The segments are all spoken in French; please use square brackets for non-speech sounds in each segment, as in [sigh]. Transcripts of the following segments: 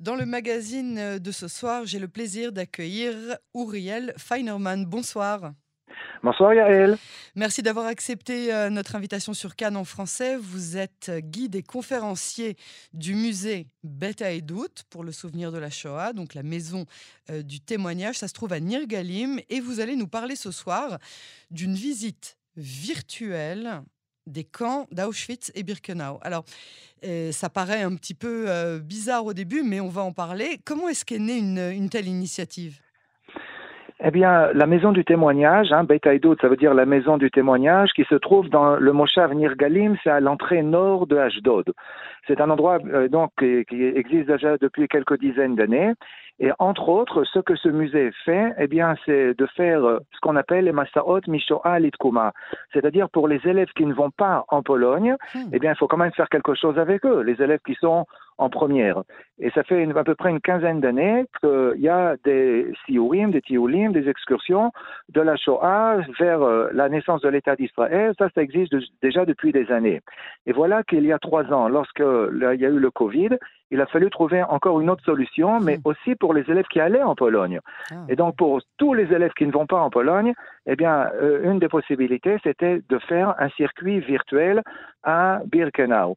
Dans le magazine de ce soir, j'ai le plaisir d'accueillir Uriel Feinerman. Bonsoir. Bonsoir Yael. Merci d'avoir accepté euh, notre invitation sur Cannes en français. Vous êtes guide et conférencier du musée Beth Dout pour le souvenir de la Shoah, donc la maison euh, du témoignage. Ça se trouve à Nirgalim et vous allez nous parler ce soir d'une visite virtuelle des camps d'Auschwitz et Birkenau. Alors, euh, ça paraît un petit peu bizarre au début, mais on va en parler. Comment est-ce qu'est née une telle initiative? Eh bien, la maison du témoignage, hein, Beit ça veut dire la maison du témoignage, qui se trouve dans le Moshav Nirgalim, c'est à l'entrée nord de Ashdod. C'est un endroit euh, donc qui, qui, existe déjà depuis quelques dizaines d'années. Et entre autres, ce que ce musée fait, eh bien, c'est de faire euh, ce qu'on appelle les Masaot Mishoa Litkuma. C'est-à-dire pour les élèves qui ne vont pas en Pologne, hmm. eh bien, il faut quand même faire quelque chose avec eux. Les élèves qui sont en première. Et ça fait à peu près une quinzaine d'années qu'il y a des siourim, des tioulim, des excursions de la Shoah vers euh, la naissance de l'État d'Israël. Ça, ça existe déjà depuis des années. Et voilà qu'il y a trois ans, lorsque il y a eu le Covid, il a fallu trouver encore une autre solution, mais hmm. aussi pour les élèves qui allaient en Pologne. Ah. Et donc pour tous les élèves qui ne vont pas en Pologne, eh bien, euh, une des possibilités, c'était de faire un circuit virtuel à Birkenau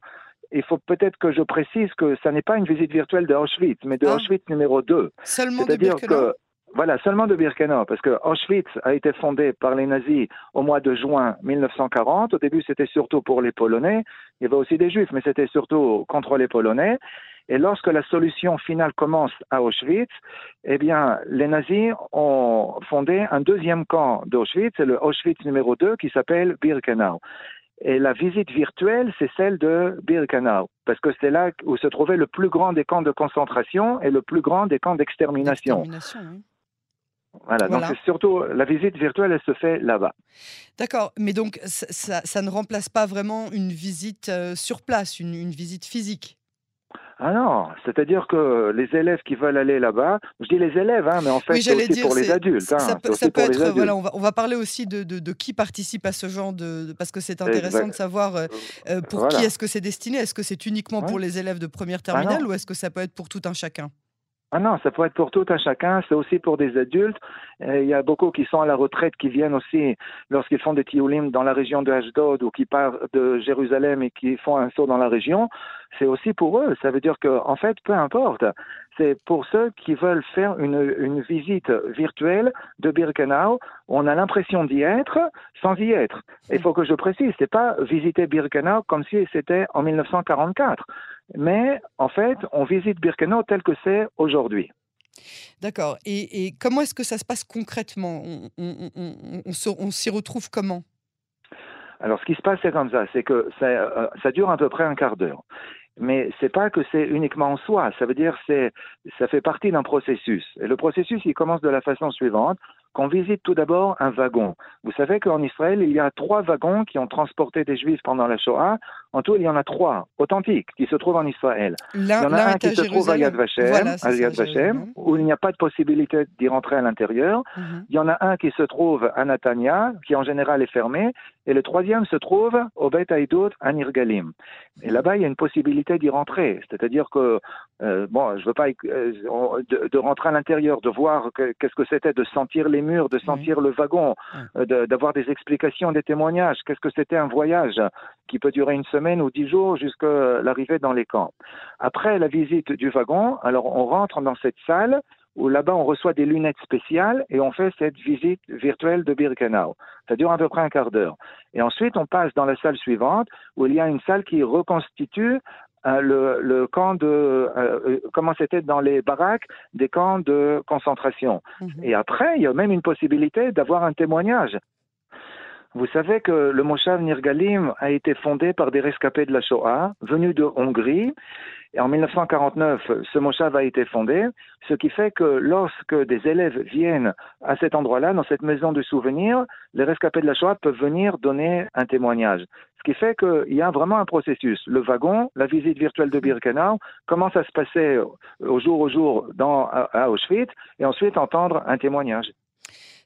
il faut peut-être que je précise que ça n'est pas une visite virtuelle de Auschwitz, mais de ah. Auschwitz numéro 2. Seulement de Birkenau voilà, seulement de Birkenau, parce que Auschwitz a été fondé par les nazis au mois de juin 1940. Au début, c'était surtout pour les Polonais. Il y avait aussi des Juifs, mais c'était surtout contre les Polonais. Et lorsque la solution finale commence à Auschwitz, eh bien, les nazis ont fondé un deuxième camp d'Auschwitz, c'est le Auschwitz numéro 2, qui s'appelle Birkenau. Et la visite virtuelle, c'est celle de Birkenau, parce que c'est là où se trouvait le plus grand des camps de concentration et le plus grand des camps d'extermination. Voilà, donc surtout la visite virtuelle, elle se fait là-bas. D'accord, mais donc ça, ne remplace pas vraiment une visite euh, sur place, une visite physique? Ah non, c'est-à-dire que les élèves qui veulent aller là-bas, je dis les élèves, hein, mais en fait c'est aussi pour les adultes. Hein, ça peut, être, voilà, on va, on va, parler aussi de, de, qui participe à ce genre de, parce que c'est intéressant de savoir euh, euh, pour qui est-ce que c'est destiné. Est-ce que c'est uniquement pour les élèves de première ah terminale ou est-ce que ça peut être pour tout un chacun? Ah non, ça peut être pour tout un chacun, c'est aussi pour des adultes. il y a beaucoup qui sont à la retraite, qui viennent aussi lorsqu'ils font des tioulim dans la région de Ashdod ou qui partent de Jérusalem et qui font un saut dans la région. C'est aussi pour eux. Ça veut dire que, en fait, peu importe. C'est pour ceux qui veulent faire une, une visite virtuelle de Birkenau. On a l'impression d'y être sans y être. Il faut que je précise, c'est pas visiter Birkenau comme si c'était en 1944 mais en fait, on visite Birkenau tel que c'est aujourd'hui. D'accord. Et, comment est-ce que ça se passe concrètement? On, s'y retrouve comment? Alors, ce qui se passe, c'est comme ça, c'est que ça, euh, ça, dure à peu près un quart d'heure mais c'est pas que c'est uniquement en soi. Ça veut dire c'est ça fait partie d'un processus. Et le processus, il commence de la façon suivante qu'on visite tout d'abord un wagon. Vous savez qu'en Israël, il y a trois wagons qui ont transporté des Juifs pendant la Shoah. En tout, il y en a trois authentiques qui se trouvent en Israël. il y en a un qui se trouve à Yad Vashem, où il n'y a pas de possibilité d'y rentrer à l'intérieur. Mhm. Il y en a un qui se trouve à Natania, qui en général est fermé. Et le troisième se trouve au Beit Haïdout à Nirgalim. Et là-bas, il y a une possibilité d'y rentrer. C'est-à-dire que, euh, bon, je veux pas euh, de, rentrer à l'intérieur, de voir qu'est-ce que c'était, de sentir les murs, de sentir le wagon, euh, d'avoir des explications, des témoignages. Qu'est-ce que c'était un voyage? Qui peut durer une semaine ou dix jours jusqu'à l'arrivée dans les camps. Après la visite du wagon, alors on rentre dans cette salle où là-bas on reçoit des lunettes spéciales et on fait cette visite virtuelle de Birkenau. Ça dure à peu près un quart d'heure. Et ensuite on passe dans la salle suivante où il y a une salle qui reconstitue euh, le, camp de euh, euh, comment c'était dans les baraques des camps de concentration. Mhm. Et après, il y a même une possibilité d'avoir un témoignage. Vous savez que le Moshav Nirgalim a été fondé par des rescapés de la Shoah venus de Hongrie et en 1949, ce Moshav a été fondé, ce qui fait que lorsque des élèves viennent à cet endroit-là, dans cette maison de souvenirs, les rescapés de la Shoah peuvent venir donner un témoignage. Ce qui fait qu'il y a vraiment un processus. Le wagon, la visite virtuelle de Birkenau, comment ça se passait au jour au jour dans, à Auschwitz, et ensuite entendre un témoignage.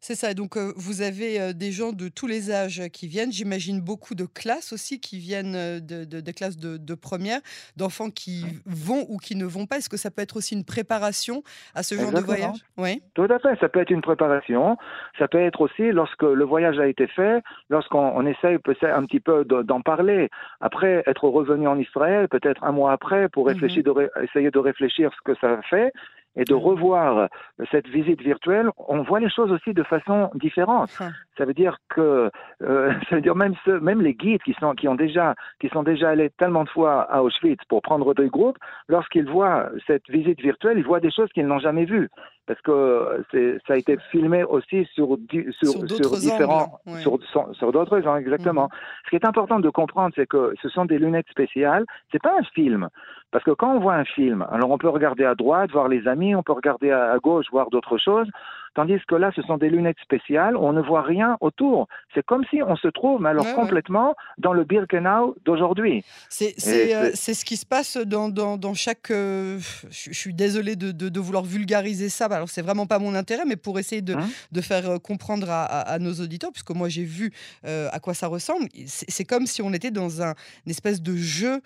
C'est ça. Donc, euh, vous avez euh, des gens de tous les âges qui viennent. J'imagine beaucoup de classes aussi qui viennent de, de- des classes de, de première, d'enfants qui vont ou qui ne vont pas. Est-ce que ça peut être aussi une préparation à ce genre de voyage? Oui. Tout à fait. Ça peut être une préparation. Ça peut être aussi lorsque le voyage a été fait, lorsqu'on on essaye peut-être un petit peu de- d'en parler. Après être revenu en Israël, peut-être un mois après, pour Mhm. réfléchir, de ré- essayer de réfléchir ce que ça fait et de revoir cette visite virtuelle, on voit les choses aussi de façon différente. Ça veut dire que, euh, [laughs] ça veut dire même ceux, même les guides qui sont qui ont déjà qui sont déjà allés tellement de fois à Auschwitz pour prendre des groupes, lorsqu'ils voient cette visite virtuelle, ils voient des choses qu'ils n'ont jamais vues parce que c'est ça a été filmé aussi sur sur, différents angles, ouais. sur sur, d'autres angles exactement. Ce qui est important de comprendre, c'est que ce sont des lunettes spéciales. C'est pas un film. Parce que quand on voit un film, alors on peut regarder à droite, voir les amis, on peut regarder à, à gauche, voir d'autres choses, tandis que là, ce sont des lunettes spéciales, on ne voit rien autour. C'est comme si on se trouve, mais alors Ouais, ouais. complètement dans le Birkenau d'aujourd'hui. C'est c'est, euh, ce qui se passe dans, dans, dans chaque. euh, je, je suis désolée de, de, de vouloir vulgariser ça. Alors, c'est vraiment pas mon intérêt, mais pour essayer de, Hein de faire euh, comprendre à, à- à nos auditeurs, puisque moi j'ai vu euh, à quoi ça ressemble. C'est comme si on était dans un, une espèce de jeu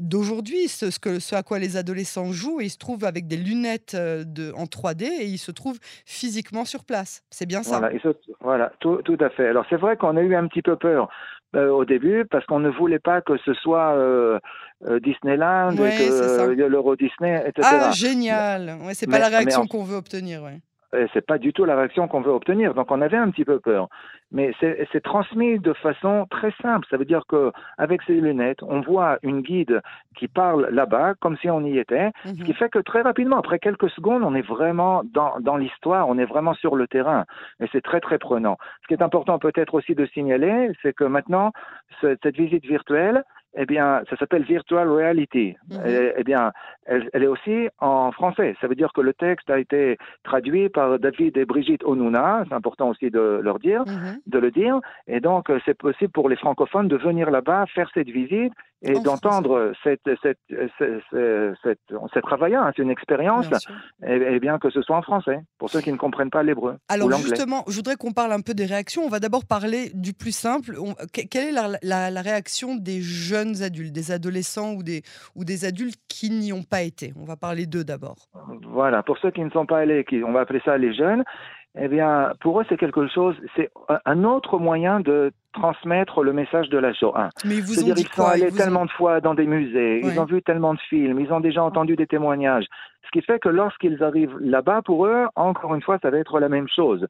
d'aujourd'hui, ce, ce, que, ce à quoi les adolescents jouent, et ils se trouvent avec des lunettes de, en 3D et ils se trouvent physiquement sur place. C'est bien ça Voilà, et ce- voilà tout, tout à fait. Alors c'est vrai qu'on a eu un petit peu peur euh, au début parce qu'on ne voulait pas que ce soit euh, euh, Disneyland Ouais, l'Euro Disney, etc. Ah, génial ouais, C'est pas la mais réaction qu'on veut obtenir. Ouais. Et c'est pas du tout la réaction qu'on veut obtenir. Donc on avait un petit peu peur. Mais c'est transmis de façon très simple. Ça veut dire que avec ces lunettes, on voit une guide qui parle là-bas comme si on y était. Ce Mhm. qui fait que très rapidement, après quelques secondes, on est vraiment dans, dans l'histoire, on est vraiment sur le terrain. Et c'est très très prenant. Ce qui est important peut-être aussi de signaler, c'est que maintenant, ce- cette visite virtuelle, eh bien, ça s'appelle Virtual Reality. Mhm. Eh, eh bien, elle, elle est aussi en français. Ça veut dire que le texte a été traduit par David et Brigitte Onuna. C'est important aussi de leur dire Mhm. de le dire. Et donc, euh, c'est possible pour les francophones de venir là-bas, faire cette visite et En d'entendre cette, cette, cette, cette, hein, c'est une expérience, Bien et, et bien que ce soit en français, pour ceux qui ne comprennent pas l'hébreu Alors justement, je voudrais qu'on parle un peu des réactions. On va d'abord parler du plus simple. On- quelle est la, la- la réaction des jeunes adultes, des adolescents ou des, ou des adultes qui n'y ont pas été? On va parler d'eux d'abord. Voilà, pour ceux qui ne sont pas allés, qui, on va appeler ça les jeunes, eh bien, pour eux, c'est quelque chose, c'est un- autre moyen de transmettre le message de la Shoah. Mais ils vous ont dit ils sont quoi? Ils allés ont- tellement de fois dans des musées, Ouais. ils ont vu tellement de films, ils ont déjà entendu des témoignages. Ce qui fait que lorsqu'ils arrivent là-bas, pour eux, encore une fois, ça va être la même chose.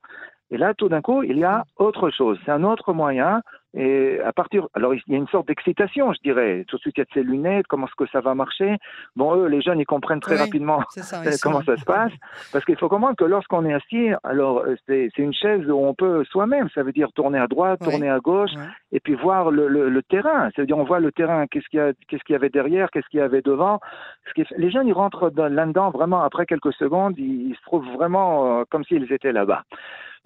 Et là, tout d'un coup, il y a autre chose. C'est un autre moyen. Et à partir, alors il y a une sorte d'excitation, je dirais. Tout de suite, il y a de ces lunettes, comment est-ce que ça va marcher? Bon, eux, les jeunes, ils comprennent très Oui, rapidement ça. [laughs] sont- comment ça se passe. [laughs] Parce qu'il faut comprendre que lorsqu'on est assis, alors euh, c'est une chaise où on peut soi-même, ça veut dire tourner à droite, tourner à gauche, et puis voir le, le, le terrain. C'est-à-dire on voit le terrain, qu'est-ce qu'il y, a- qu'est-ce qu'il y avait derrière, qu'est-ce qu'il y avait devant. Les jeunes, ils rentrent dans- là-dedans vraiment après quelques secondes, ils, ils se trouvent vraiment euh, comme s'ils étaient là-bas.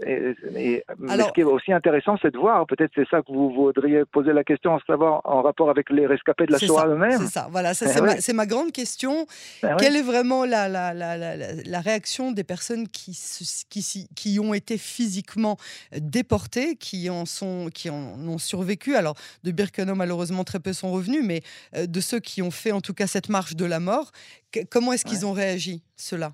Et, et- mais Alors- ce qui est aussi intéressant, c'est de voir, peut-être c'est ça que vous voudriez poser la question, en savoir en rapport avec les rescapés de la Shoah eux-mêmes. C'est ça. Voilà, Eh c'est ma, grande question. Ouais. Quelle est vraiment la, la, la, la, la- la réaction des personnes qui, ont été physiquement déportées, qui en, sont, qui en ont survécu? Alors, de Birkenau, malheureusement, très peu sont revenus, mais euh, de ceux qui ont fait en tout cas cette marche de la mort, comment est-ce qu'ils ont réagi, ceux-là?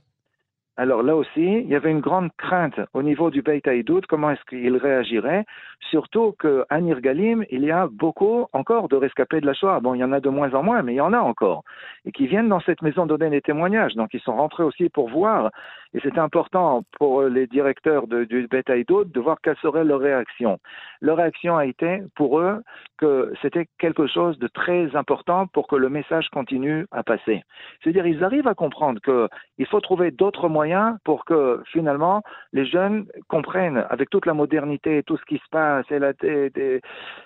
Alors là aussi, il y avait une grande crainte au niveau du Beit comment est-ce qu'il réagirait, surtout qu'à Nirgalim, il y a beaucoup encore de rescapés de la Shoah. Bon, il y en a de moins en moins, mais il y en a encore, et qui viennent dans cette maison donner des témoignages. Donc, ils sont rentrés aussi pour voir, et c'est important pour les directeurs du Beit Haïdoud de voir quelle serait leur réaction. Leur réaction a été, pour eux, que c'était quelque chose de très important pour que le message continue à passer. C'est-à-dire, ils arrivent à comprendre que il faut trouver d'autres moyens pour que finalement les jeunes comprennent avec toute la modernité et tout ce qui se passe et, la, et, et-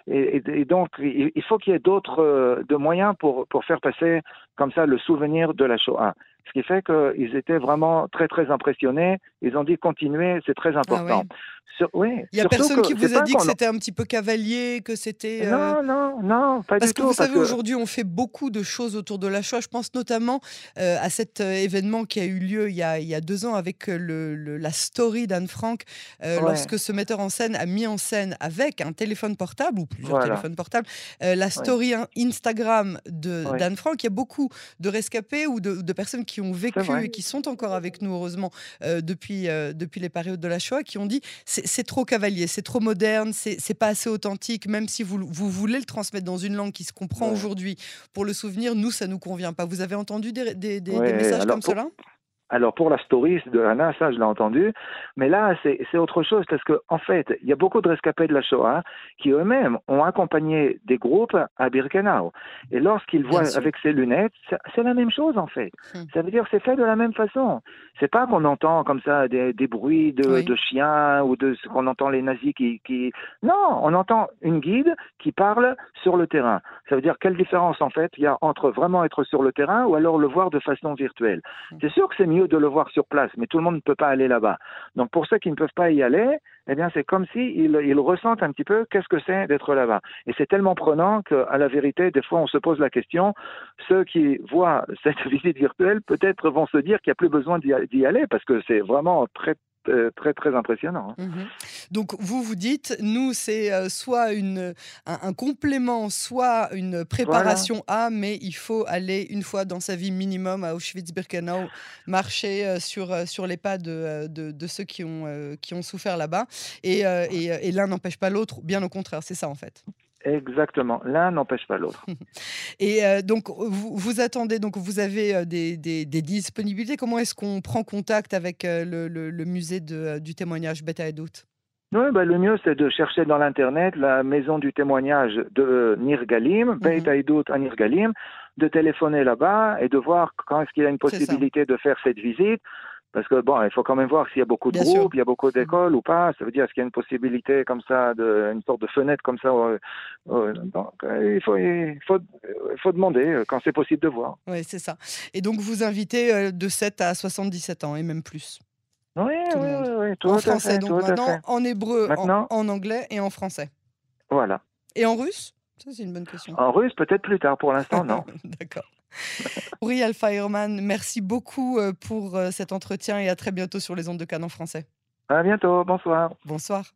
et- et donc il, faut qu'il y ait d'autres euh, moyens pour, pour faire passer comme ça le souvenir de la Shoah. Ce qui fait qu'ils étaient vraiment très très impressionnés. Ils ont dit continuer, c'est très important. Ah oui. Il n'y a personne qui vous a dit que c'était un petit peu cavalier, que c'était. Euh, non, non, non, pas parce du que tout. Vous savez, aujourd'hui, on fait beaucoup de choses autour de la Shoah. Je pense notamment euh, à cet euh, événement qui a eu lieu il y a, il y a deux ans avec le, la story d'Anne Frank, lorsque ce metteur en scène a mis en scène avec un téléphone portable ou plusieurs téléphones portables la story Instagram d'Anne Frank. Il y a beaucoup de rescapés ou de, de personnes qui ont vécu et qui sont encore avec nous, heureusement, depuis, depuis les périodes de la Shoah, qui ont dit c'est trop cavalier, c'est trop moderne, c'est pas assez authentique, même si vous, vous voulez le transmettre dans une langue qui se comprend aujourd'hui. Pour le souvenir, nous, ça nous convient pas. Vous avez entendu des, des, des, messages comme cela? Alors pour la story de Anna, ça je l'ai entendu, mais là c'est autre chose parce qu'en en fait il y a beaucoup de rescapés de la Shoah qui eux-mêmes ont accompagné des groupes à Birkenau et lorsqu'ils voient avec ces lunettes, c'est la même chose en fait. Hmm. Ça veut dire c'est fait de la même façon. C'est pas qu'on entend comme ça des, des bruits de, de, chiens ou de ce qu'on entend les nazis qui, qui non, on entend une guide qui parle sur le terrain. Ça veut dire quelle différence en fait il y a entre vraiment être sur le terrain ou alors le voir de façon virtuelle. Hmm. C'est sûr que c'est de le voir sur place, mais tout le monde ne peut pas aller là-bas. Donc pour ceux qui ne peuvent pas y aller, eh bien c'est comme s'ils ils ressentent un petit peu qu'est-ce que c'est d'être là-bas. Et c'est tellement prenant qu'à la vérité, des fois on se pose la question, ceux qui voient cette [laughs] visite virtuelle peut-être vont se dire qu'il n'y a plus besoin d'y aller parce que c'est vraiment très très très impressionnant. Hein. Mmh Donc vous vous dites, nous c'est euh, soit une, un, complément, soit une préparation à, mais il faut aller une fois dans sa vie minimum à Auschwitz-Birkenau, marcher euh, sur, sur les pas de, de, ceux qui ont, qui ont souffert là-bas. Et, et, et l'un n'empêche pas l'autre, bien au contraire, c'est ça en fait. Exactement. L'un n'empêche pas l'autre. [laughs] Et euh, donc, vous, vous, attendez, donc vous avez euh, des, des, disponibilités. Comment est-ce qu'on prend contact avec euh, le, le, musée de, du témoignage Beta et Doute? Oui, bah, le mieux, c'est de chercher dans l'Internet la maison du témoignage de Nirgalim, mm -hmm. à Nirgalim, de téléphoner là-bas et de voir quand est-ce qu'il y a une possibilité de faire cette visite. Parce que bon, il faut quand même voir s'il y a beaucoup de groupes, il y a beaucoup d'écoles ou pas. Ça veut dire est-ce qu'il y a une possibilité comme ça, de, une sorte de fenêtre comme ça. Euh, euh, donc, euh, il, faut, il, faut, il faut demander quand c'est possible de voir. Oui, c'est ça. Et donc vous invitez de 7 à 77 ans et même plus. Oui, oui, oui, tout En français, donc maintenant, en hébreu, en, en anglais et en français. Voilà. Et en russe? Ça, c'est une bonne question. En russe, peut-être plus tard. Pour l'instant, non. [laughs] D'accord. [laughs] Uriel Fireman, merci beaucoup euh, pour euh, cet entretien et à très bientôt sur les ondes de Canon français. À bientôt, bonsoir. Bonsoir.